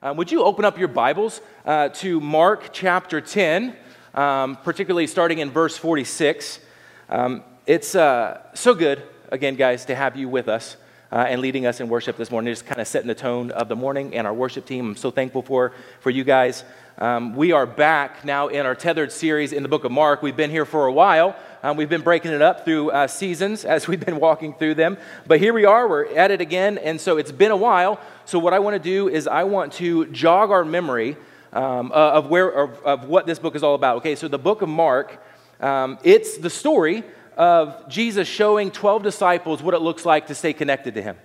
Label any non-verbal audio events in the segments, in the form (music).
Um, would you open up your Bibles uh, to Mark chapter 10, um, particularly starting in verse 46? Um, it's uh, so good, again, guys, to have you with us uh, and leading us in worship this morning, just kind of setting the tone of the morning and our worship team. I'm so thankful for, for you guys. Um, we are back now in our tethered series in the book of Mark. We've been here for a while. Um, we've been breaking it up through uh, seasons as we've been walking through them. But here we are, we're at it again. And so it's been a while. So, what I want to do is I want to jog our memory um, of, where, of, of, what this book is all about. Okay, so the book of Mark, um, it's the story of Jesus showing 12 disciples what it looks like to stay connected to him.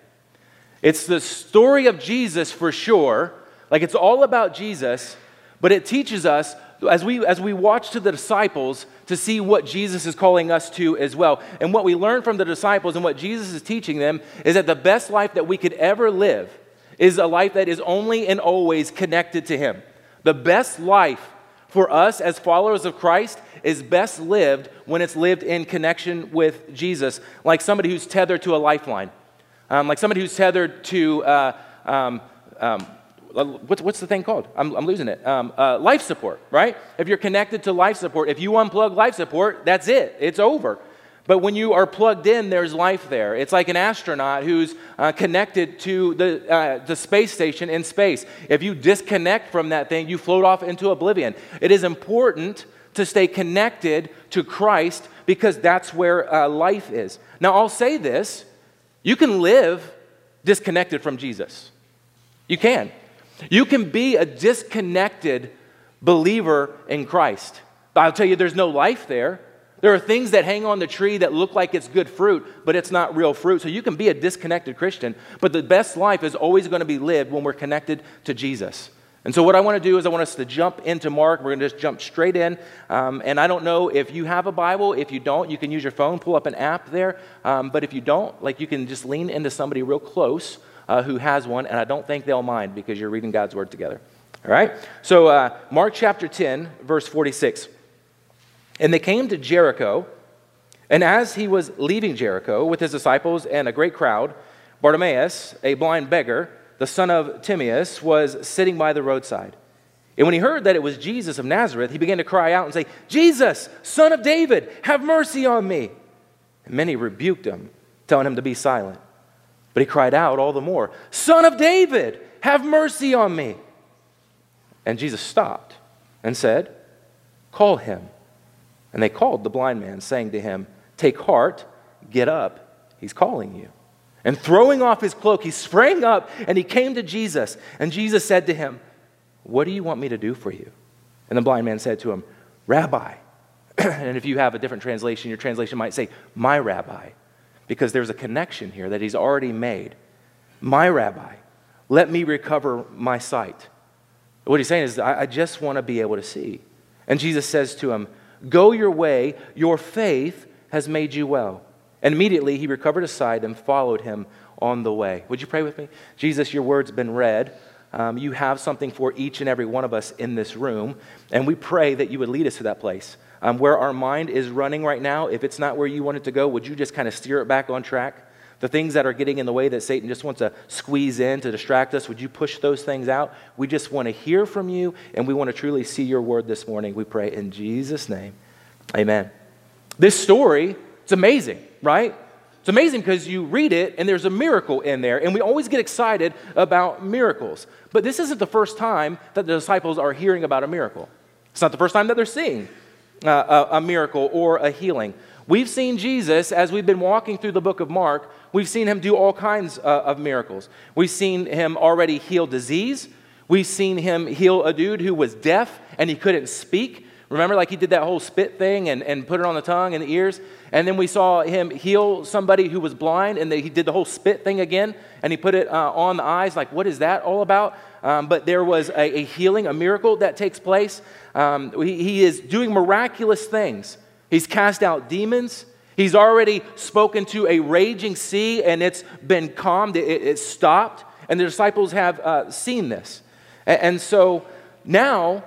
It's the story of Jesus for sure. Like it's all about Jesus but it teaches us as we, as we watch to the disciples to see what Jesus is calling us to as well. And what we learn from the disciples and what Jesus is teaching them is that the best life that we could ever live is a life that is only and always connected to Him. The best life for us as followers of Christ is best lived when it's lived in connection with Jesus, like somebody who's tethered to a lifeline, um, like somebody who's tethered to. Uh, um, um, what's, what's the thing called? I'm, I'm losing it. Um, uh, life support, right? If you're connected to life support, if you unplug life support, that's it, it's over. But when you are plugged in, there's life there. It's like an astronaut who's uh, connected to the, uh, the space station in space. If you disconnect from that thing, you float off into oblivion. It is important to stay connected to Christ because that's where uh, life is. Now, I'll say this you can live disconnected from Jesus. You can. You can be a disconnected believer in Christ. I'll tell you, there's no life there. There are things that hang on the tree that look like it's good fruit, but it's not real fruit. So you can be a disconnected Christian, but the best life is always going to be lived when we're connected to Jesus. And so, what I want to do is, I want us to jump into Mark. We're going to just jump straight in. Um, and I don't know if you have a Bible. If you don't, you can use your phone, pull up an app there. Um, but if you don't, like you can just lean into somebody real close uh, who has one, and I don't think they'll mind because you're reading God's word together. All right? So, uh, Mark chapter 10, verse 46. And they came to Jericho, and as he was leaving Jericho with his disciples and a great crowd, Bartimaeus, a blind beggar, the son of Timaeus, was sitting by the roadside. And when he heard that it was Jesus of Nazareth, he began to cry out and say, Jesus, son of David, have mercy on me. And many rebuked him, telling him to be silent. But he cried out all the more, Son of David, have mercy on me. And Jesus stopped and said, Call him. And they called the blind man, saying to him, Take heart, get up, he's calling you. And throwing off his cloak, he sprang up and he came to Jesus. And Jesus said to him, What do you want me to do for you? And the blind man said to him, Rabbi. (clears throat) and if you have a different translation, your translation might say, My rabbi because there's a connection here that he's already made. My rabbi, let me recover my sight. What he's saying is, I, I just want to be able to see. And Jesus says to him, Go your way, your faith has made you well. And immediately he recovered his sight and followed him on the way. Would you pray with me? Jesus, your word's been read. Um, you have something for each and every one of us in this room. And we pray that you would lead us to that place um, where our mind is running right now, if it's not where you want it to go, would you just kind of steer it back on track? The things that are getting in the way that Satan just wants to squeeze in to distract us, would you push those things out? We just want to hear from you, and we want to truly see your word this morning. We pray in Jesus' name. Amen. This story, it's amazing, right? It's amazing because you read it and there's a miracle in there, and we always get excited about miracles. But this isn't the first time that the disciples are hearing about a miracle. It's not the first time that they're seeing uh, a, a miracle or a healing. We've seen Jesus, as we've been walking through the book of Mark, we've seen him do all kinds uh, of miracles. We've seen him already heal disease. We've seen him heal a dude who was deaf and he couldn't speak. Remember, like he did that whole spit thing and, and put it on the tongue and the ears? And then we saw him heal somebody who was blind and he did the whole spit thing again and he put it uh, on the eyes. Like, what is that all about? Um, but there was a, a, healing, a miracle that takes place. Um, he, he is doing miraculous things. He's cast out demons. He's already spoken to a raging sea and it's been calmed, it, it stopped. And the disciples have uh, seen this. And, and so now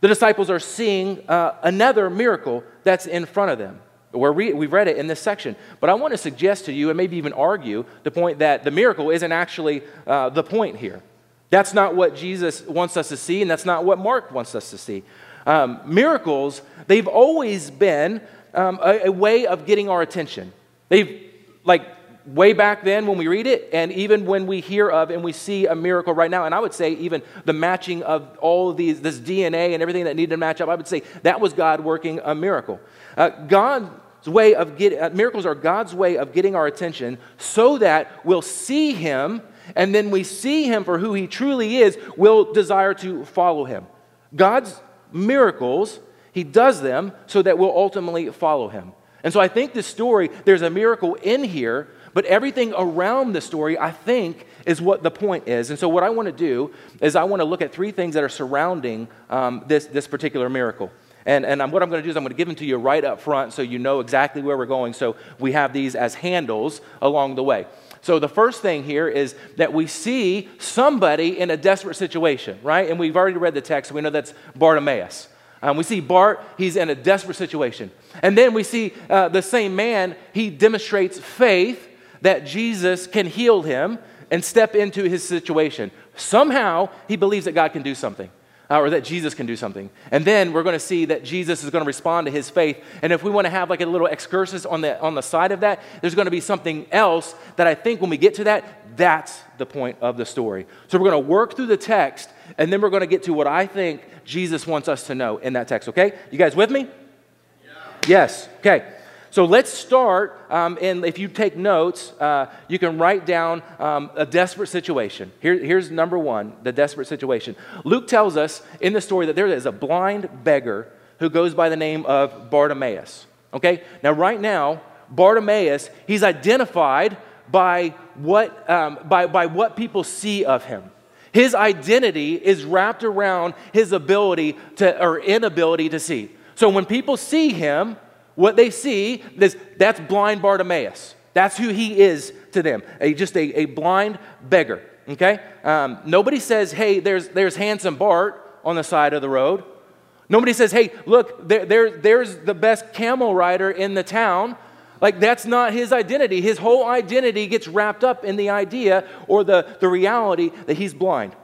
the disciples are seeing uh, another miracle that's in front of them. We're re- we've read it in this section. But I want to suggest to you, and maybe even argue, the point that the miracle isn't actually uh, the point here. That's not what Jesus wants us to see, and that's not what Mark wants us to see. Um, miracles, they've always been um, a, a way of getting our attention. They've, like, way back then when we read it, and even when we hear of and we see a miracle right now, and I would say even the matching of all of these, this DNA and everything that needed to match up, I would say that was God working a miracle. Uh, God's way of getting, uh, miracles are God's way of getting our attention so that we'll see Him, and then we see Him for who He truly is, we'll desire to follow Him. God's miracles, He does them so that we'll ultimately follow Him. And so I think this story, there's a miracle in here but everything around the story, I think, is what the point is. And so, what I want to do is I want to look at three things that are surrounding um, this, this particular miracle. And, and I'm, what I'm going to do is I'm going to give them to you right up front so you know exactly where we're going. So, we have these as handles along the way. So, the first thing here is that we see somebody in a desperate situation, right? And we've already read the text, we know that's Bartimaeus. Um, we see Bart, he's in a desperate situation. And then we see uh, the same man, he demonstrates faith that Jesus can heal him and step into his situation. Somehow, he believes that God can do something. Uh, or that Jesus can do something. And then we're going to see that Jesus is going to respond to his faith. And if we want to have like a little excursus on the, on the side of that, there's going to be something else that I think when we get to that, that's the point of the story. So we're going to work through the text, and then we're going to get to what I think Jesus wants us to know in that text, okay? You guys with me? Yeah. Yes. Okay. So let's start, um, and if you take notes, uh, you can write down um, a desperate situation. Here, here's number one the desperate situation. Luke tells us in the story that there is a blind beggar who goes by the name of Bartimaeus. Okay? Now, right now, Bartimaeus, he's identified by what, um, by, by what people see of him. His identity is wrapped around his ability to, or inability to see. So when people see him, what they see, is, that's blind Bartimaeus. That's who he is to them, a, just a, a blind beggar. Okay? Um, nobody says, hey, there's, there's handsome Bart on the side of the road. Nobody says, hey, look, there, there, there's the best camel rider in the town. Like, that's not his identity. His whole identity gets wrapped up in the idea or the, the reality that he's blind.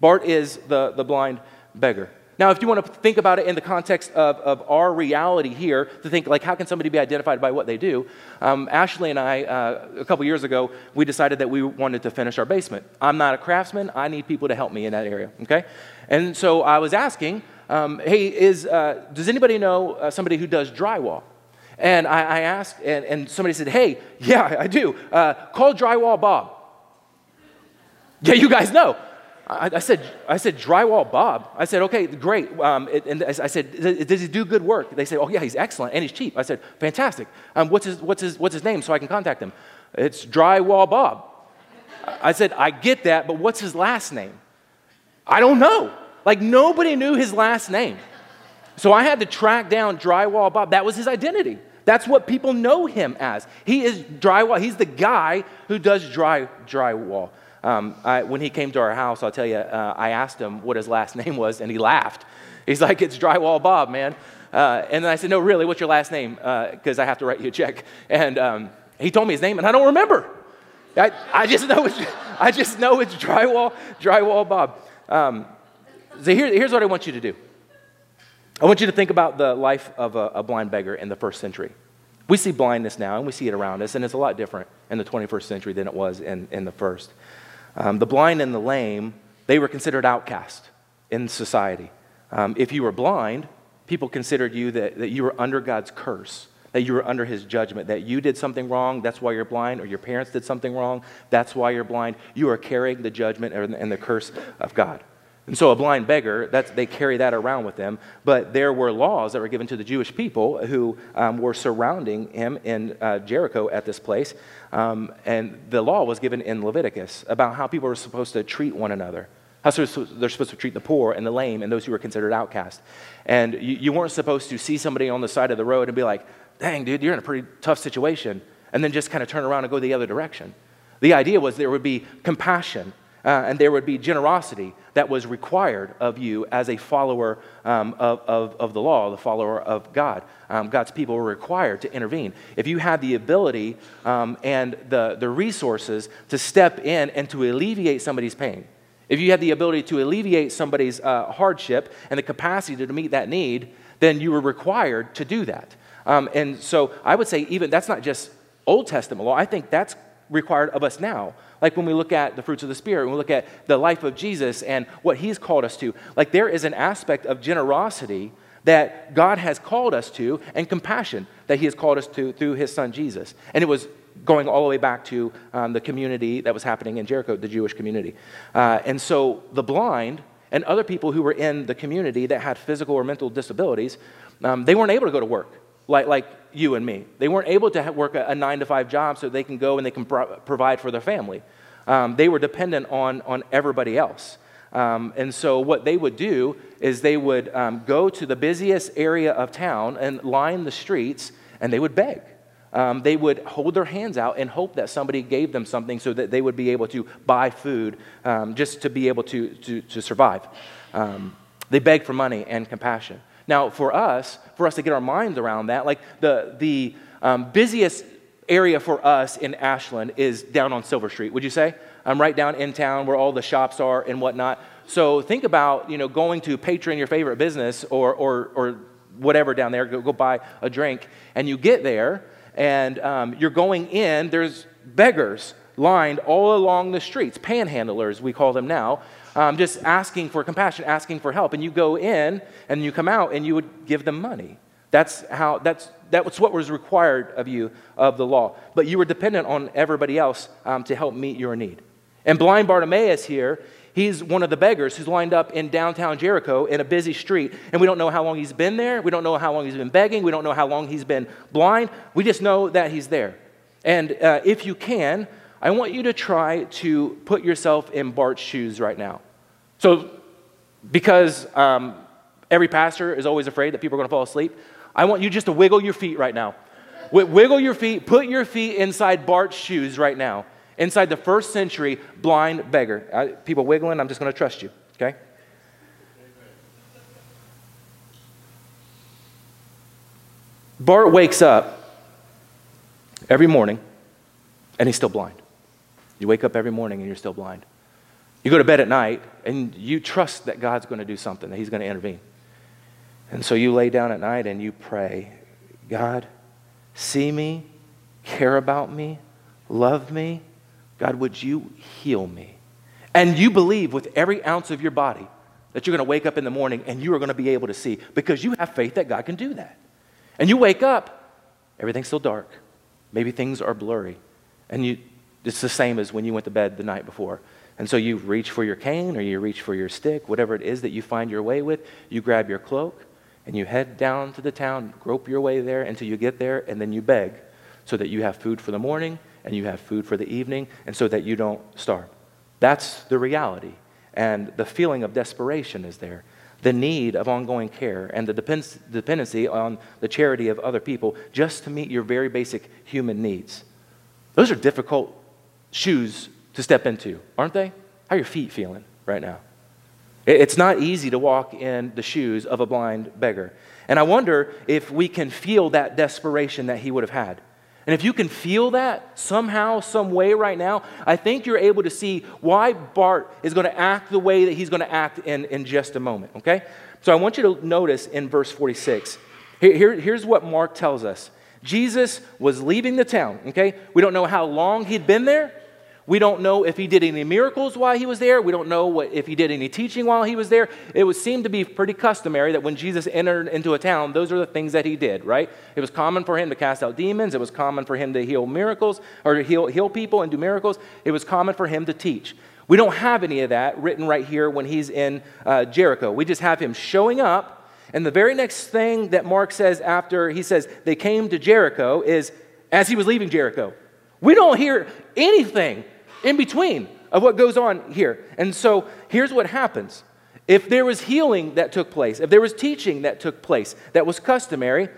Bart is the, the blind beggar. Now, if you want to think about it in the context of, of our reality here, to think like, how can somebody be identified by what they do? Um, Ashley and I, uh, a couple years ago, we decided that we wanted to finish our basement. I'm not a craftsman. I need people to help me in that area, okay? And so I was asking, um, hey, is, uh, does anybody know uh, somebody who does drywall? And I, I asked, and, and, somebody said, hey, yeah, I do. Uh, call Drywall Bob. Yeah, you guys know. I, I, said, I said, drywall Bob. I said, okay, great. Um, and I said, does he do good work? They said, oh, yeah, he's excellent and he's cheap. I said, fantastic. Um, what's, his, what's, his, what's his name so I can contact him? It's Drywall Bob. I said, I get that, but what's his last name? I don't know. Like, nobody knew his last name. So I had to track down Drywall Bob. That was his identity. That's what people know him as. He is drywall. He's the guy who does dry drywall. Um, I, when he came to our house, I'll tell you, uh, I asked him what his last (laughs) name was, and he laughed. He's like, It's Drywall Bob, man. Uh, and then I said, No, really, what's your last name? Because uh, I have to write you a check. And um, he told me his name, and I don't remember. I, I, just, know it's, I just know it's Drywall, Drywall Bob. Um, so here, here's what I want you to do I want you to think about the life of a, a blind beggar in the first century. We see blindness now, and we see it around us, and it's a lot different in the 21st century than it was in, in the first. Um, the blind and the lame, they were considered outcast in society. Um, if you were blind, people considered you that, that you were under God's curse, that you were under his judgment, that you did something wrong, that's why you're blind, or your parents did something wrong, that's why you're blind. You are carrying the judgment and the curse of God. And so a blind beggar, they carry that around with them. But there were laws that were given to the Jewish people who um, were surrounding him in uh, Jericho at this place. Um, and the law was given in Leviticus about how people were supposed to treat one another. How they're supposed to treat the poor and the lame and those who were considered outcast. And you, you weren't supposed to see somebody on the side of the road and be like, dang, dude, you're in a pretty tough situation. And then just kind of turn around and go the other direction. The idea was there would be compassion uh, and there would be generosity that was required of you as a follower um, of, of, of, the law, the follower of God. Um, God's people were required to intervene. If you had the ability um, and the, the resources to step in and to alleviate somebody's pain, if you had the ability to alleviate somebody's uh, hardship and the capacity to meet that need, then you were required to do that. Um, and so I would say, even that's not just Old Testament law, I think that's required of us now. Like when we look at the fruits of the Spirit, when we look at the life of Jesus and what He's called us to, like there is an aspect of generosity that God has called us to and compassion that He has called us to through His Son Jesus. And it was going all the way back to um, the community that was happening in Jericho, the Jewish community. Uh, and so the blind and other people who were in the community that had physical or mental disabilities, um, they weren't able to go to work like, like you and me. They weren't able to work a, a nine to five job so they can go and they can pro- provide for their family. Um, they were dependent on, on everybody else. Um, and so, what they would do is they would um, go to the busiest area of town and line the streets and they would beg um, they would hold their hands out and hope that somebody gave them something so that they would be able to buy food um, just to be able to, to, to survive. Um, they begged for money and compassion. Now, for us, for us to get our minds around that, like the, the um, busiest area for us in Ashland is down on Silver Street, would you say? I'm right down in town where all the shops are and whatnot. So think about, you know, going to patron your favorite business or, or, or whatever down there, go, go buy a drink, and you get there, and um, you're going in, there's beggars lined all along the streets, panhandlers, we call them now, um, just asking for compassion, asking for help. And you go in and you come out and you would give them money. That's how, that's, that's what was required of you of the law. But you were dependent on everybody else um, to help meet your need. And blind Bartimaeus here, He's one of the beggars who's lined up in downtown Jericho in a busy street, and we don't know how long he's been there. We don't know how long he's been begging. We don't know how long he's been blind. We just know that he's there. And uh, if you can, I want you to try to put yourself in Bart's shoes right now. So, because um, every pastor is always afraid that people are going to fall asleep, I want you just to wiggle your feet right now. wiggle your feet, put your feet inside Bart's shoes right now inside the first century blind beggar. I, people wiggling, I'm just going to trust you, okay? Bart wakes up every morning and he's still blind. You wake up every morning and you're still blind. You go to bed at night and you trust that God's going to do something, that he's going to intervene. And so you lay down at night and you pray, God, see me, care about me, love me, God, would you heal me? And you believe with every ounce of your body that you're going to wake up in the morning and you are going to be able to see because you have faith that God can do that. And you wake up, everything's still dark. Maybe things are blurry. And you, it's the same as when you went to bed the night before. And so you reach for your cane or you reach for your stick, whatever it is that you find your way with, you grab your cloak and you head down to the town, grope your way there until you get there, and then you beg so that you have food for the morning and you have food for the evening, and so that you don't starve. That's the reality. And the feeling of desperation is there. The need of ongoing care and the dependency on the charity of other people just to meet your very basic human needs. Those are difficult shoes to step into, aren't they? How are your feet feeling right now? It's not easy to walk in the shoes of a blind beggar. And I wonder if we can feel that desperation that he would have had. And if you can feel that somehow, some way right now, I think you're able to see why Bart is going to act the way that he's going to act in, in just a moment, okay? So I want you to notice in verse 46. Here, here, here's what Mark tells us Jesus was leaving the town, okay? We don't know how long he'd been there. We don't know if he did any miracles while he was there. We don't know what, if he did any teaching while he was there. It would seem to be pretty customary that when Jesus entered into a town, those are the things that he did, right? It was common for him to cast out demons. It was common for him to heal miracles or heal, heal people and do miracles. It was common for him to teach. We don't have any of that written right here when he's in uh, Jericho. We just have him showing up. And the very next thing that Mark says after he says they came to Jericho is as he was leaving Jericho. We don't hear anything in between of what goes on here. And so here's what happens. If there was healing that took place, if there was teaching that took place that was customary,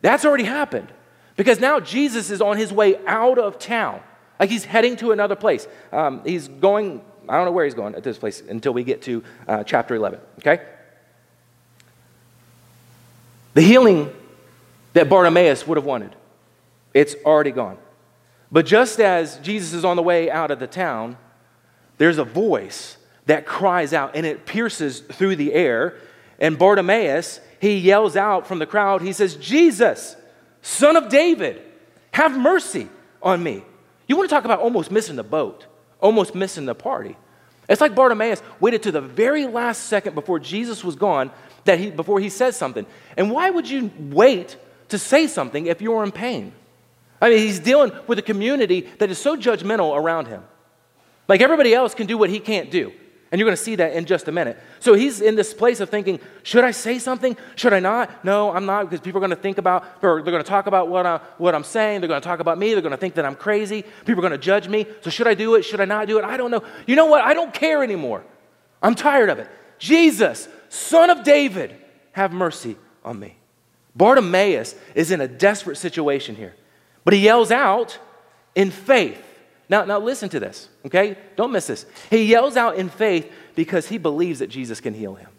that's already happened. Because now Jesus is on his way out of town. Like he's heading to another place. Um, he's going, I don't know where he's going at this place until we get to uh, chapter 11, okay? The healing that Bartimaeus would have wanted, it's already gone. But just as Jesus is on the way out of the town, there's a voice that cries out, and it pierces through the air. And Bartimaeus, he yells out from the crowd, he says, Jesus, son of David, have mercy on me. You want to talk about almost missing the boat, almost missing the party. It's like Bartimaeus waited to the very last second before Jesus was gone that he, before he says something. And why would you wait to say something if you're in pain? I mean, he's dealing with a community that is so judgmental around him. Like everybody else can do what he can't do. And you're going to see that in just a minute. So he's in this place of thinking, should I say something? Should I not? No, I'm not, because people are going to think about, or they're going to talk about what, I, what I'm saying. They're going to talk about me. They're going to think that I'm crazy. People are going to judge me. So should I do it? Should I not do it? I don't know. You know what? I don't care anymore. I'm tired of it. Jesus, son of David, have mercy on me. Bartimaeus is in a desperate situation here, but he yells out in faith. Now, now listen to this, okay? Don't miss this. He yells out in faith because he believes that Jesus can heal him.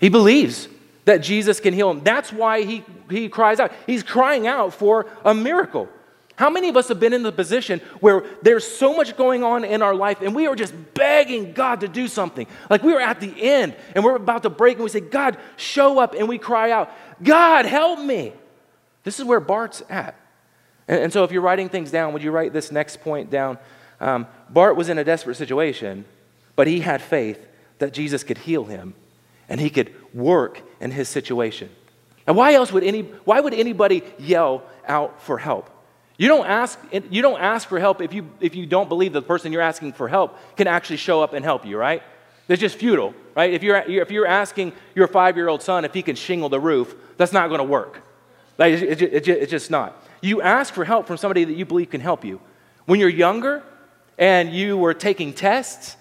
He believes that Jesus can heal him. That's why he, he cries out. He's crying out for a miracle. How many of us have been in the position where there's so much going on in our life and we are just begging God to do something? Like we are at the end and we're about to break and we say, God, show up, and we cry out, God, help me. This is where Bart's at. And, and so if you're writing things down, would you write this next point down? Um, Bart was in a desperate situation, but he had faith that Jesus could heal him and he could work in his situation. Now, why else would any, why would anybody yell out for help? You don't ask, you don't ask for help if you, if you don't believe the person you're asking for help can actually show up and help you, right? It's just futile, right? If you're, if you're asking your five year old son if he can shingle the roof, that's not going to work. Like, it's just not. You ask for help from somebody that you believe can help you. When you're younger and you were taking tests,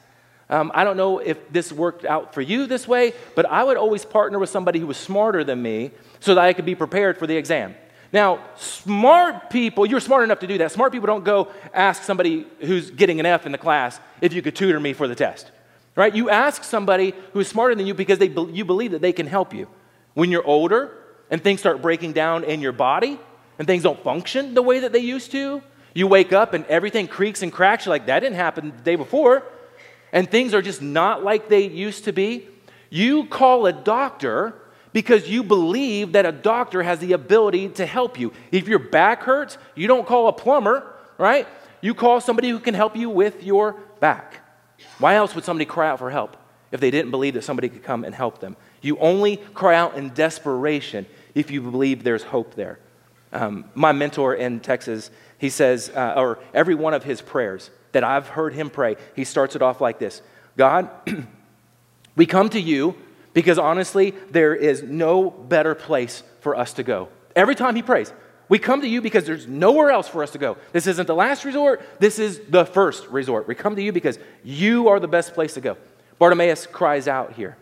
um, I don't know if this worked out for you this way, but I would always partner with somebody who was smarter than me so that I could be prepared for the exam. Now, smart people, you're smart enough to do that. Smart people don't go ask somebody who's getting an F in the class if you could tutor me for the test. Right? You ask somebody who's smarter than you because they, you believe that they can help you. When you're older and things start breaking down in your body and things don't function the way that they used to, you wake up and everything creaks and cracks. You're like, that didn't happen the day before. And things are just not like they used to be. You call a doctor because you believe that a doctor has the ability to help you. If your back hurts, you don't call a plumber, right? You call somebody who can help you with your back. Why else would somebody cry out for help if they didn't believe that somebody could come and help them? You only cry out in desperation if you believe there's hope there. Um, my mentor in Texas, he says, uh, or every one of his prayers that I've heard him pray, he starts it off like this God, (clears throat) we come to you because honestly, there is no better place for us to go. Every time he prays, we come to you because there's nowhere else for us to go. This isn't the last resort, this is the first resort. We come to you because you are the best place to go. Bartimaeus cries out here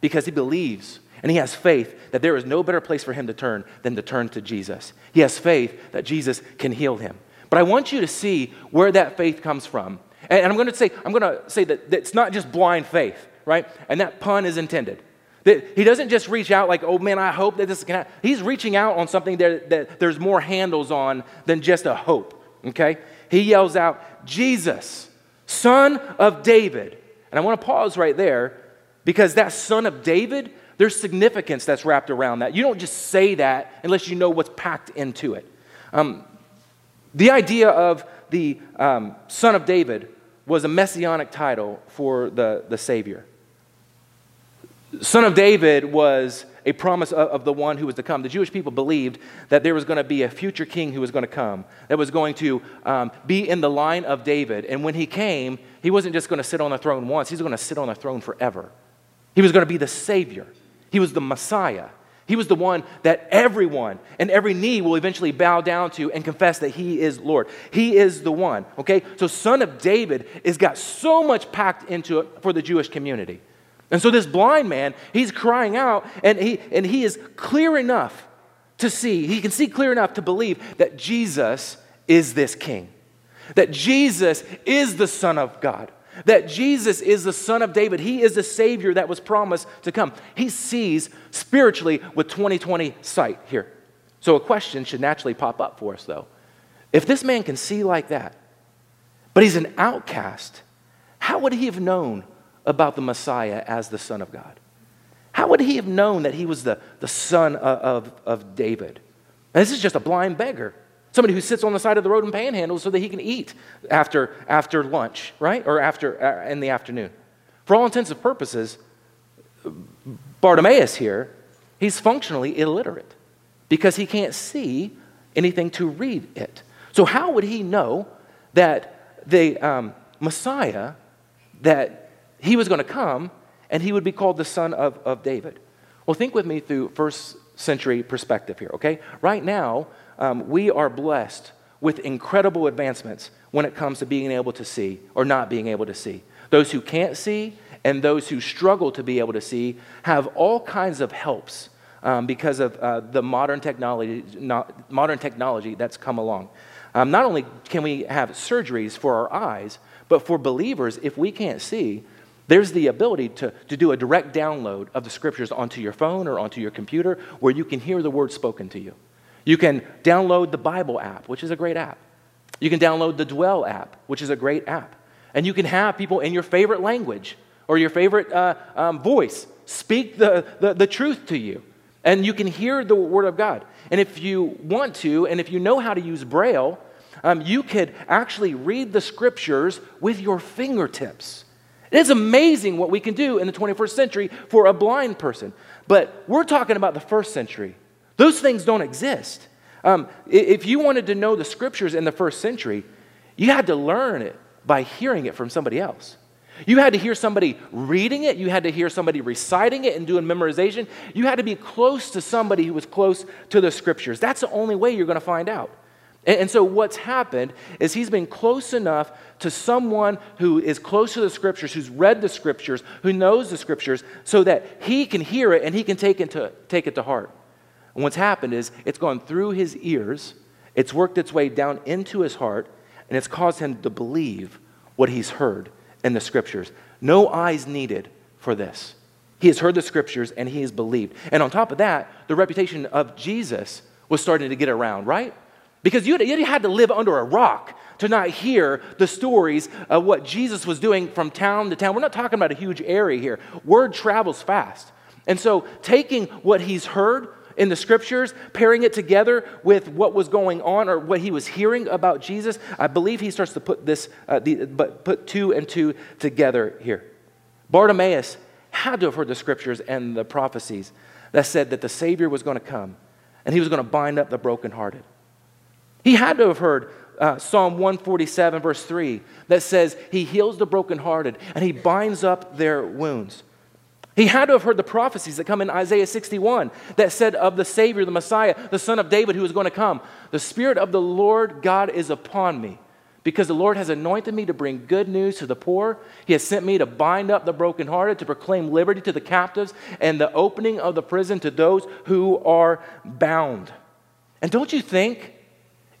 because he believes and he has faith that there is no better place for him to turn than to turn to Jesus. He has faith that Jesus can heal him. But I want you to see where that faith comes from. And I'm going to say, I'm going to say that, that it's not just blind faith, right? And that pun is intended. That he doesn't just reach out like, oh man, I hope that this can happen. He's reaching out on something that, that there's more handles on than just a hope, okay? He yells out, Jesus, son of David. And I want to pause right there because that son of David, there's significance that's wrapped around that. You don't just say that unless you know what's packed into it. Um, the idea of the um, son of David was a messianic title for the, the Savior. Son of David was a promise of, of, the one who was to come. The Jewish people believed that there was going to be a future king who was going to come, that was going to um, be in the line of David. And when he came, he wasn't just going to sit on the throne once, he's going to sit on the throne forever. He was going to be the Savior, he was the Messiah. He was the one that everyone and every knee will eventually bow down to and confess that he is Lord. He is the one, okay? So, Son of David has got so much packed into it for the Jewish community. And so this blind man, he's crying out, and he, and he is clear enough to see, he can see clear enough to believe that Jesus is this king, that Jesus is the Son of God, that Jesus is the Son of David. He is the Savior that was promised to come. He sees spiritually with 2020 sight here. So a question should naturally pop up for us, though. If this man can see like that, but he's an outcast, how would he have known about the Messiah as the Son of God? How would he have known that he was the, the son of, of, of David? And this is just a blind beggar, somebody who sits on the side of the road and panhandles so that he can eat after, after lunch, right? Or after uh, in the afternoon. For all intents and purposes, Bartimaeus here, he's functionally illiterate because he can't see anything to read it. So, how would he know that the um, Messiah, that he was going to come and he would be called the son of, of David? Well, think with me through first century perspective here, okay? Right now, um, we are blessed with incredible advancements when it comes to being able to see or not being able to see. Those who can't see and those who struggle to be able to see have all kinds of helps um, because of uh, the modern technology, not, modern technology that's come along. Um, not only can we have surgeries for our eyes, but for believers, if we can't see, there's the ability to, to do a direct download of the scriptures onto your phone or onto your computer where you can hear the word spoken to you. You can download the Bible app, which is a great app. You can download the Dwell app, which is a great app. And you can have people in your favorite language or your favorite uh, um, voice speak the, the, the truth to you. And you can hear the Word of God. And if you want to, and if you know how to use Braille, um, you could actually read the scriptures with your fingertips. It's amazing what we can do in the 21st century for a blind person. But we're talking about the first century. Those things don't exist. Um, if you wanted to know the scriptures in the first century, you had to learn it by hearing it from somebody else. You had to hear somebody reading it, you had to hear somebody reciting it and doing memorization. You had to be close to somebody who was close to the scriptures. That's the only way you're going to find out. And, and so, what's happened is he's been close enough to someone who is close to the scriptures, who's read the scriptures, who knows the scriptures, so that he can hear it and he can take it to, take it to heart. And what's happened is it's gone through his ears, it's worked its way down into his heart, and it's caused him to believe what he's heard in the scriptures. No eyes needed for this. He has heard the scriptures and he has believed. And on top of that, the reputation of Jesus was starting to get around, right? Because you had to live under a rock to not hear the stories of what Jesus was doing from town to town. We're not talking about a huge area here. Word travels fast. And so, taking what he's heard in the scriptures, pairing it together with what was going on or what he was hearing about Jesus, I believe he starts to put this, uh, the, but put two and two together here. Bartimaeus had to have heard the scriptures and the prophecies that said that the Savior was going to come and he was going to bind up the brokenhearted. He had to have heard uh, Psalm 147, verse 3, that says he heals the brokenhearted and he binds up their wounds. He had to have heard the prophecies that come in Isaiah 61 that said of the Savior, the Messiah, the Son of David who is going to come. The Spirit of the Lord God is upon me because the Lord has anointed me to bring good news to the poor. He has sent me to bind up the brokenhearted, to proclaim liberty to the captives, and the opening of the prison to those who are bound. And don't you think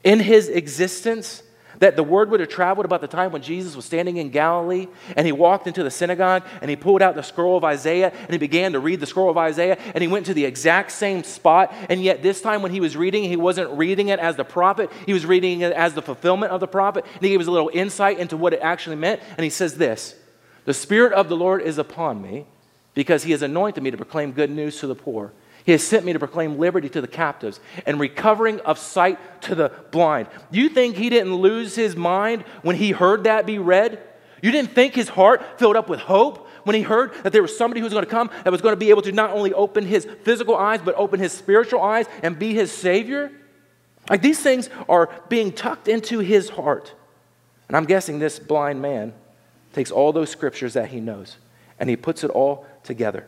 in his existence, that the word would have traveled about the time when Jesus was standing in Galilee and he walked into the synagogue and he pulled out the scroll of Isaiah and he began to read the scroll of Isaiah and he went to the exact same spot. And yet, this time when he was reading, he wasn't reading it as the prophet, he was reading it as the fulfillment of the prophet. And he gave us a little insight into what it actually meant. And he says this The Spirit of the Lord is upon me because he has anointed me to proclaim good news to the poor. He has sent me to proclaim liberty to the captives and recovering of sight to the blind. You think he didn't lose his mind when he heard that be read? You didn't think his heart filled up with hope when he heard that there was somebody who was going to come that was going to be able to not only open his physical eyes, but open his spiritual eyes and be his Savior? Like these things are being tucked into his heart. And I'm guessing this blind man takes all those scriptures that he knows and he puts it all together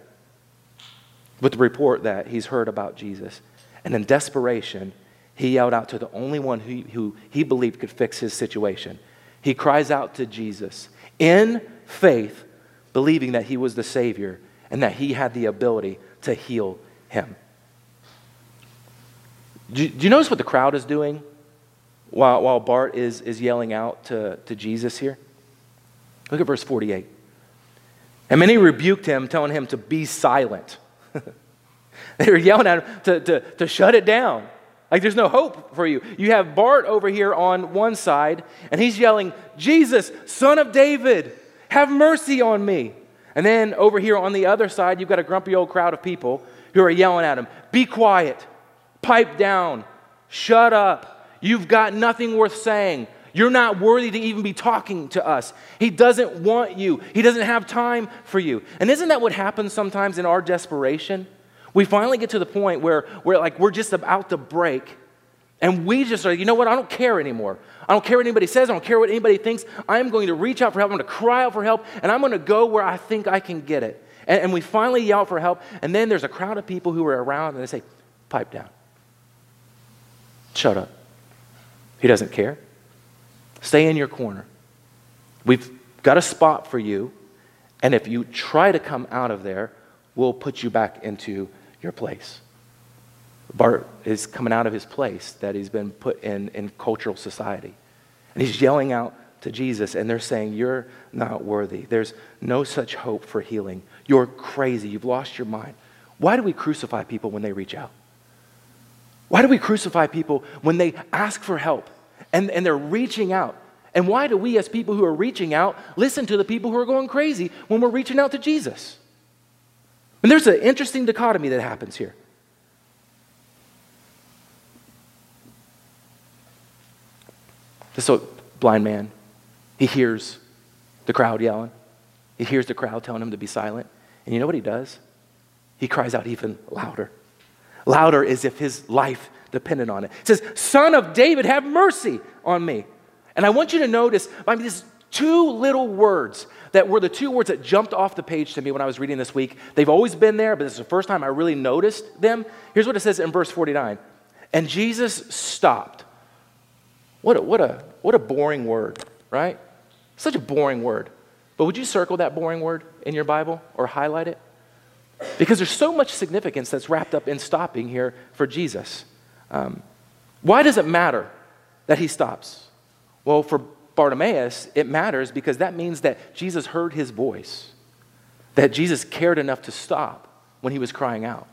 with the report that he's heard about Jesus. And in desperation, he yelled out to the only one who, who he believed could fix his situation. He cries out to Jesus in faith, believing that he was the Savior and that he had the ability to heal him. Do, do you notice what the crowd is doing while, while Bart is, is yelling out to, to Jesus here? Look at verse 48. And many rebuked him, telling him to be silent. (laughs) they were yelling at him to, to, to shut it down. Like there's no hope for you. You have Bart over here on one side, and he's yelling, Jesus, son of David, have mercy on me. And then over here on the other side, you've got a grumpy old crowd of people who are yelling at him Be quiet, pipe down, shut up. You've got nothing worth saying. You're not worthy to even be talking to us. He doesn't want you, He doesn't have time for you. And isn't that what happens sometimes in our desperation? We finally get to the point where we're like, we're just about to break. And we just are, you know what? I don't care anymore. I don't care what anybody says. I don't care what anybody thinks. I am going to reach out for help. I'm going to cry out for help. And I'm going to go where I think I can get it. And, and we finally yell for help. And then there's a crowd of people who are around and they say, pipe down. Shut up. He doesn't care. Stay in your corner. We've got a spot for you, and if you try to come out of there, we'll put you back into your place. Bart is coming out of his place that he's been put in in cultural society. And he's yelling out to Jesus, and they're saying, You're not worthy. There's no such hope for healing. You're crazy. You've lost your mind. Why do we crucify people when they reach out? Why do we crucify people when they ask for help? And, and they're reaching out. And why do we, as people who are reaching out, listen to the people who are going crazy when we're reaching out to Jesus? And there's an interesting dichotomy that happens here. This blind man, he hears the crowd yelling. He hears the crowd telling him to be silent. And you know what he does? He cries out even louder. Louder as if his life dependent on it. It says, Son of David, have mercy on me. And I want you to notice, I mean, these two little words that were the two words that jumped off the page to me when I was reading this week. They've always been there, but this is the first time I really noticed them. Here's what it says in verse 49 And Jesus stopped. What a, what a, what a boring word, right? Such a boring word. But would you circle that boring word in your Bible or highlight it? Because there's so much significance that's wrapped up in stopping here for Jesus. Um, why does it matter that he stops? Well, for Bartimaeus, it matters because that means that Jesus heard his voice, that Jesus cared enough to stop when he was crying out.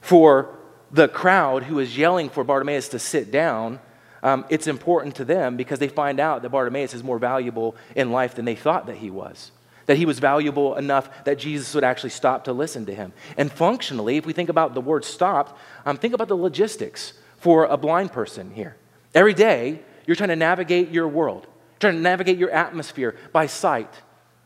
For the crowd who is yelling for Bartimaeus to sit down, um, it's important to them because they find out that Bartimaeus is more valuable in life than they thought that he was. That he was valuable enough that Jesus would actually stop to listen to him. And functionally, if we think about the word stopped, um, think about the logistics for a blind person here. Every day, you're trying to navigate your world, trying to navigate your atmosphere by sight,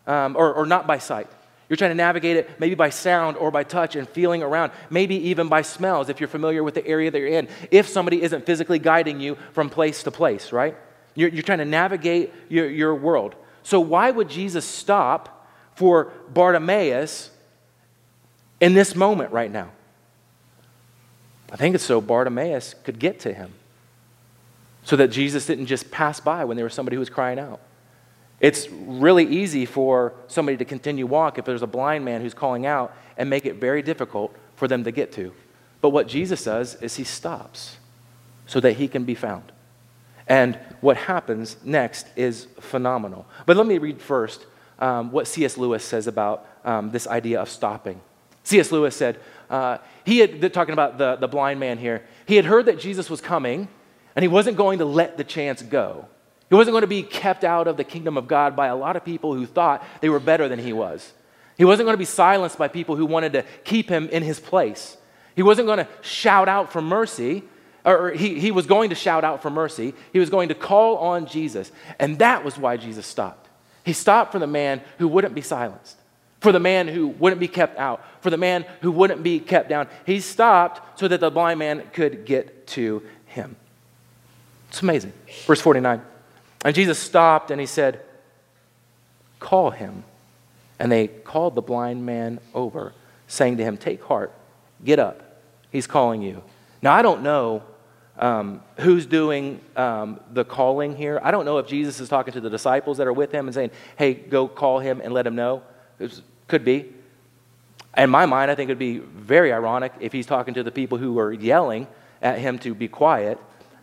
um, or, or not by sight. You're trying to navigate it maybe by sound or by touch and feeling around, maybe even by smells if you're familiar with the area that you're in, if somebody isn't physically guiding you from place to place, right? You're, you're trying to navigate your, your world. So, why would Jesus stop for Bartimaeus in this moment right now? I think it's so Bartimaeus could get to him. So that Jesus didn't just pass by when there was somebody who was crying out. It's really easy for somebody to continue walk if there's a blind man who's calling out and make it very difficult for them to get to. But what Jesus does is he stops so that he can be found. And what happens next is phenomenal. But let me read first um, what C.S. Lewis says about um, this idea of stopping. C.S. Lewis said, uh, he had, talking about the, the blind man here, he had heard that Jesus was coming, and he wasn't going to let the chance go. He wasn't going to be kept out of the kingdom of God by a lot of people who thought they were better than he was. He wasn't going to be silenced by people who wanted to keep him in his place. He wasn't going to shout out for mercy, or he, he was going to shout out for mercy. He was going to call on Jesus. And that was why Jesus stopped. He stopped for the man who wouldn't be silenced for the man who wouldn't be kept out, for the man who wouldn't be kept down. He stopped so that the blind man could get to him. It's amazing. Verse 49. And Jesus stopped and he said, Call him. And they called the blind man over, saying to him, Take heart, get up. He's calling you. Now, I don't know um, who's doing um, the calling here. I don't know if Jesus is talking to the disciples that are with him and saying, Hey, go call him and let him know. It could be. In my mind, I think it would be very ironic if he's talking to the people who are yelling at him to be quiet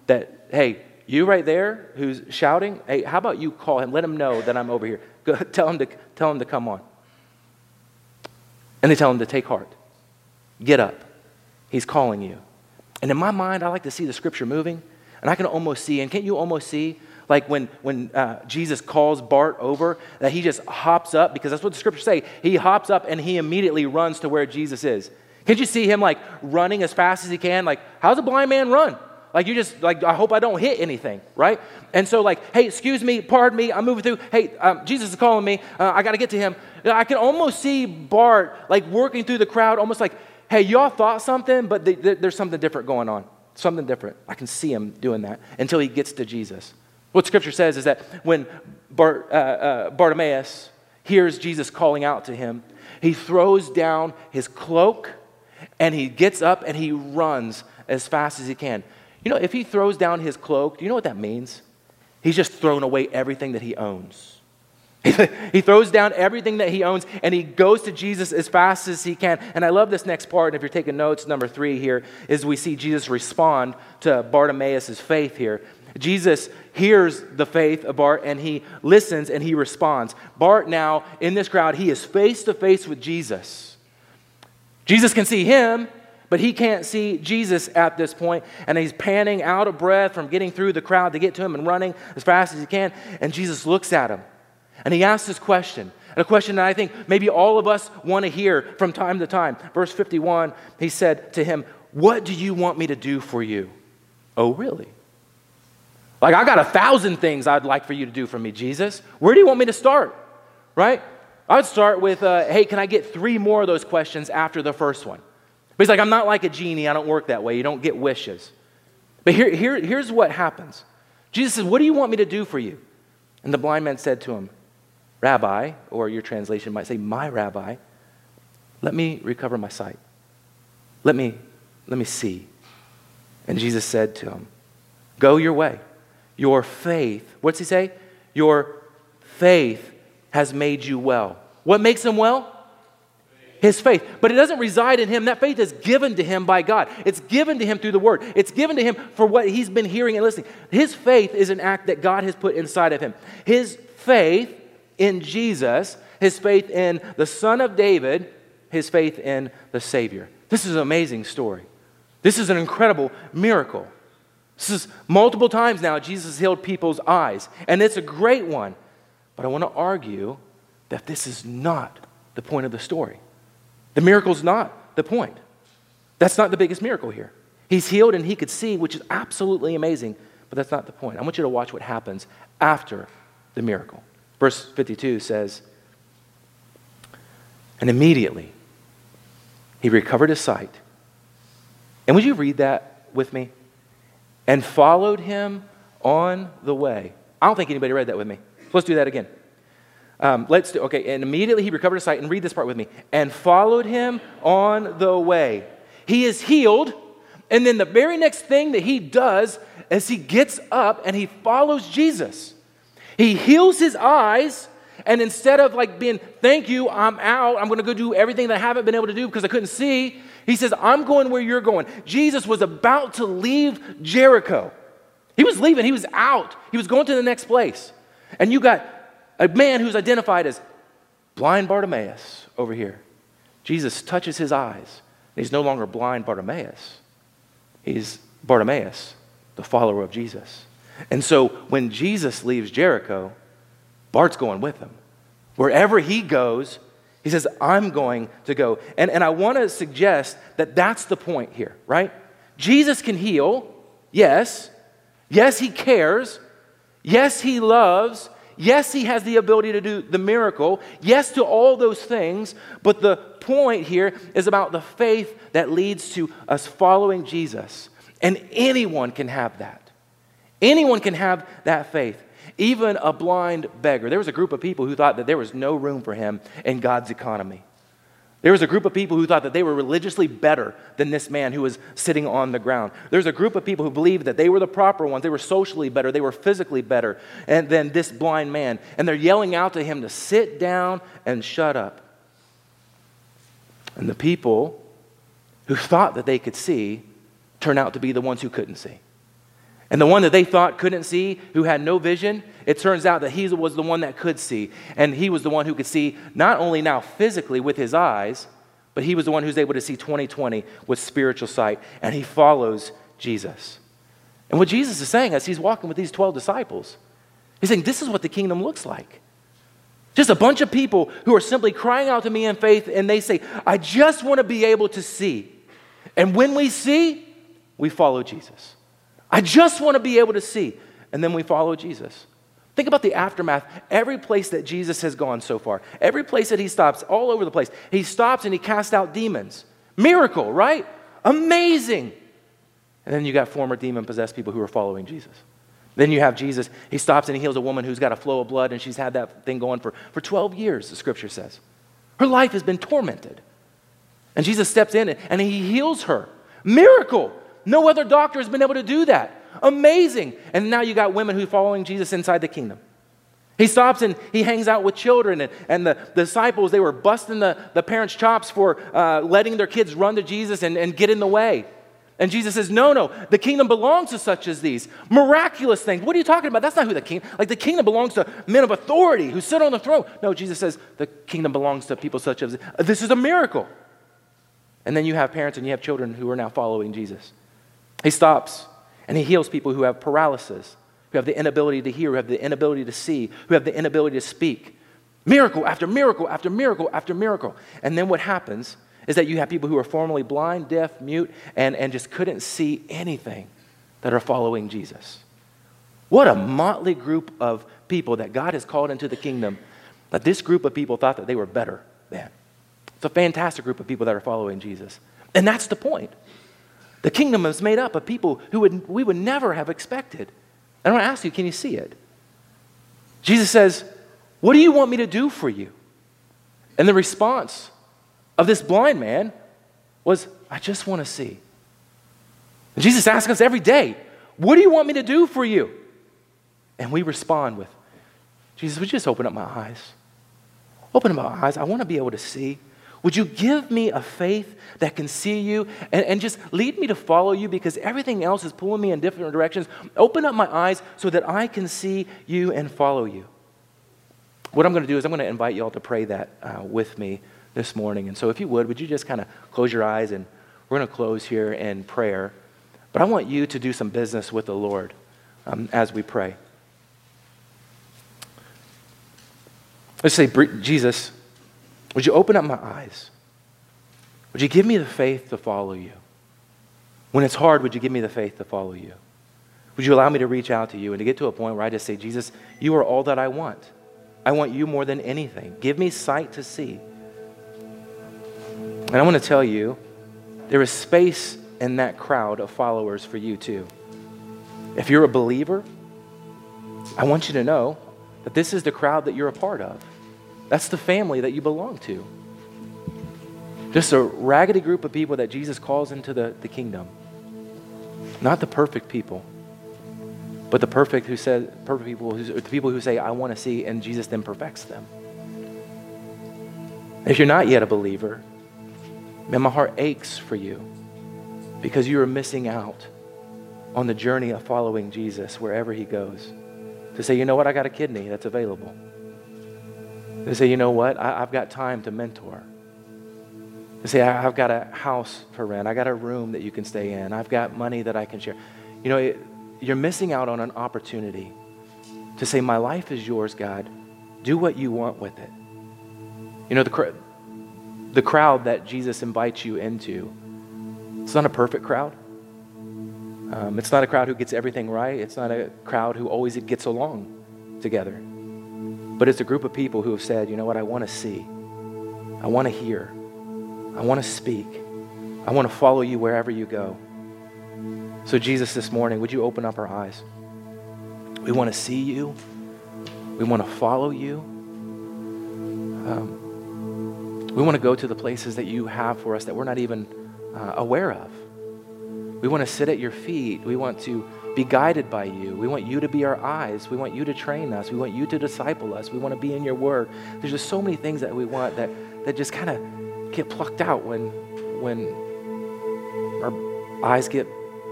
that, hey, you right there who's shouting, hey, how about you call him? Let him know that I'm over here. (laughs) Go, tell, him to, tell him to come on. And they tell him to take heart. Get up. He's calling you. And in my mind, I like to see the scripture moving. And I can almost see, and can't you almost see like when, when uh, Jesus calls Bart over, that he just hops up, because that's what the scriptures say. He hops up and he immediately runs to where Jesus is. Can't you see him like running as fast as he can? Like, how's a blind man run? Like, you just, like, I hope I don't hit anything, right? And so, like, hey, excuse me, pardon me, I'm moving through. Hey, um, Jesus is calling me. Uh, I got to get to him. I can almost see Bart, like, working through the crowd, almost like, hey, y'all thought something, but there's something different going on. Something different. I can see him doing that until he gets to Jesus. What scripture says is that when uh, uh, Bartimaeus hears Jesus calling out to him, he throws down his cloak and he gets up and he runs as fast as he can. You know, if he throws down his cloak, do you know what that means? He's just thrown away everything that he owns. (laughs) he throws down everything that he owns and he goes to Jesus as fast as he can. And I love this next part. And if you're taking notes, number three here is we see Jesus respond to Bartimaeus' faith here. Jesus hears the faith of Bart and he listens and he responds. Bart now, in this crowd, he is face to face with Jesus. Jesus can see him, but he can't see Jesus at this point, and he's panning out of breath from getting through the crowd to get to him and running as fast as he can. And Jesus looks at him and he asks this question, and a question that I think maybe all of us want to hear from time to time. Verse 51, he said to him, What do you want me to do for you? Oh, really? Like, I got a thousand things I'd like for you to do for me, Jesus. Where do you want me to start? Right? I would start with, uh, Hey, can I get three more of those questions after the first one? But he's like, I'm not like a genie. I don't work that way. You don't get wishes. But here, here, here's what happens Jesus says, What do you want me to do for you? And the blind man said to him, Rabbi, or your translation might say, My rabbi, let me recover my sight. Let me, let me see. And Jesus said to him, Go your way. Your faith, what's he say? Your faith has made you well. What makes him well? His faith. But it doesn't reside in him. That faith is given to him by God. It's given to him through the word. It's given to him for what he's been hearing and listening. His faith is an act that God has put inside of him. His faith in Jesus, his faith in the Son of David, his faith in the Savior. This is an amazing story. This is an incredible miracle. This is multiple times now Jesus healed people's eyes, and it's a great one. But I want to argue that this is not the point of the story. The miracle is not the point. That's not the biggest miracle here. He's healed and he could see, which is absolutely amazing, but that's not the point. I want you to watch what happens after the miracle. Verse 52 says, And immediately he recovered his sight. And would you read that with me? And followed him on the way. I don't think anybody read that with me. Let's do that again. Um, let's do, okay, and immediately he recovered his sight, and read this part with me. And followed him on the way. He is healed, and then the very next thing that he does is he gets up and he follows Jesus. He heals his eyes, and instead of like being, thank you, I'm out, I'm gonna go do everything that I haven't been able to do because I couldn't see, he says, I'm going where you're going. Jesus was about to leave Jericho. He was leaving, he was out, he was going to the next place. And you got a man who's identified as blind Bartimaeus over here. Jesus touches his eyes. He's no longer blind Bartimaeus, he's Bartimaeus, the follower of Jesus. And so when Jesus leaves Jericho, Bart's going with him. Wherever he goes, he says, I'm going to go. And, and I want to suggest that that's the point here, right? Jesus can heal, yes. Yes, he cares. Yes, he loves. Yes, he has the ability to do the miracle. Yes, to all those things. But the point here is about the faith that leads to us following Jesus. And anyone can have that. Anyone can have that faith, even a blind beggar. There was a group of people who thought that there was no room for him in God's economy. There was a group of people who thought that they were religiously better than this man who was sitting on the ground. There's a group of people who believed that they were the proper ones. They were socially better. They were physically better than this blind man. And they're yelling out to him to sit down and shut up. And the people who thought that they could see turn out to be the ones who couldn't see. And the one that they thought couldn't see, who had no vision, it turns out that he was the one that could see. And he was the one who could see not only now physically with his eyes, but he was the one who's able to see 2020 with spiritual sight. And he follows Jesus. And what Jesus is saying as he's walking with these 12 disciples He's saying, This is what the kingdom looks like. Just a bunch of people who are simply crying out to me in faith, and they say, I just want to be able to see. And when we see, we follow Jesus. I just want to be able to see. And then we follow Jesus. Think about the aftermath. Every place that Jesus has gone so far, every place that he stops, all over the place, he stops and he casts out demons. Miracle, right? Amazing. And then you got former demon possessed people who are following Jesus. Then you have Jesus, he stops and he heals a woman who's got a flow of blood and she's had that thing going for, for 12 years, the scripture says. Her life has been tormented. And Jesus steps in and he heals her. Miracle. No other doctor has been able to do that. Amazing. And now you got women who are following Jesus inside the kingdom. He stops and he hangs out with children, and, and the, the disciples, they were busting the, the parents' chops for uh, letting their kids run to Jesus and, and get in the way. And Jesus says, No, no, the kingdom belongs to such as these. Miraculous things. What are you talking about? That's not who the king, like the kingdom belongs to men of authority who sit on the throne. No, Jesus says the kingdom belongs to people such as this is a miracle. And then you have parents and you have children who are now following Jesus. He stops and he heals people who have paralysis, who have the inability to hear, who have the inability to see, who have the inability to speak. Miracle after miracle after miracle after miracle. And then what happens is that you have people who are formerly blind, deaf, mute, and, and just couldn't see anything that are following Jesus. What a motley group of people that God has called into the kingdom. that this group of people thought that they were better than. It's a fantastic group of people that are following Jesus. And that's the point. The kingdom is made up of people who would, we would never have expected. And I want to ask you, can you see it? Jesus says, What do you want me to do for you? And the response of this blind man was, I just want to see. And Jesus asks us every day, What do you want me to do for you? And we respond with, Jesus, would you just open up my eyes? Open up my eyes. I want to be able to see. Would you give me a faith that can see you and, and just lead me to follow you because everything else is pulling me in different directions? Open up my eyes so that I can see you and follow you. What I'm going to do is I'm going to invite you all to pray that uh, with me this morning. And so, if you would, would you just kind of close your eyes and we're going to close here in prayer. But I want you to do some business with the Lord um, as we pray. Let's say, Jesus, would you open up my eyes? Would you give me the faith to follow you? When it's hard, would you give me the faith to follow you? Would you allow me to reach out to you and to get to a point where I just say, Jesus, you are all that I want. I want you more than anything. Give me sight to see. And I want to tell you, there is space in that crowd of followers for you too. If you're a believer, I want you to know that this is the crowd that you're a part of. That's the family that you belong to. Just a raggedy group of people that Jesus calls into the, the kingdom. Not the perfect people, but the perfect who says perfect people, the people who say, I want to see, and Jesus then perfects them. If you're not yet a believer, Man, my heart aches for you because you are missing out on the journey of following Jesus wherever he goes. To say, you know what, I got a kidney that's available. To say, you know what, I, have got time to mentor. They say, I, have got a house for rent. I got a room that you can stay in. I've got money that I can share. You know, it, you're missing out on an opportunity to say, my life is yours, God. Do what you want with it. You know, the, the crowd that Jesus invites you into, it's not a perfect crowd. Um, it's not a crowd who gets everything right. It's not a crowd who always gets along together. But it's a group of people who have said, you know what, I want to see. I want to hear. I want to speak. I want to follow you wherever you go. So, Jesus, this morning, would you open up our eyes? We want to see you. We want to follow you. Um, we want to go to the places that you have for us that we're not even uh, aware of. We want to sit at your feet. We want to be guided by you. We want you to be our eyes. We want you to train us. We want you to disciple us. We want to be in your word. There's just so many things that we want that, that just kind of get plucked out when, when our eyes get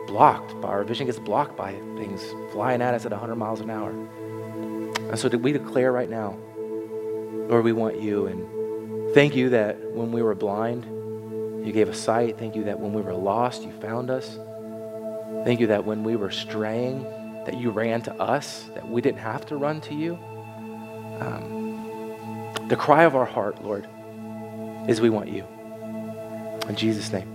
blocked, by, our vision gets blocked by things flying at us at 100 miles an hour. And so we declare right now, Lord, we want you. And Thank you that when we were blind, you gave us sight. Thank you that when we were lost, you found us. Thank you that when we were straying, that you ran to us, that we didn't have to run to you. Um, the cry of our heart, Lord, is we want you. In Jesus' name.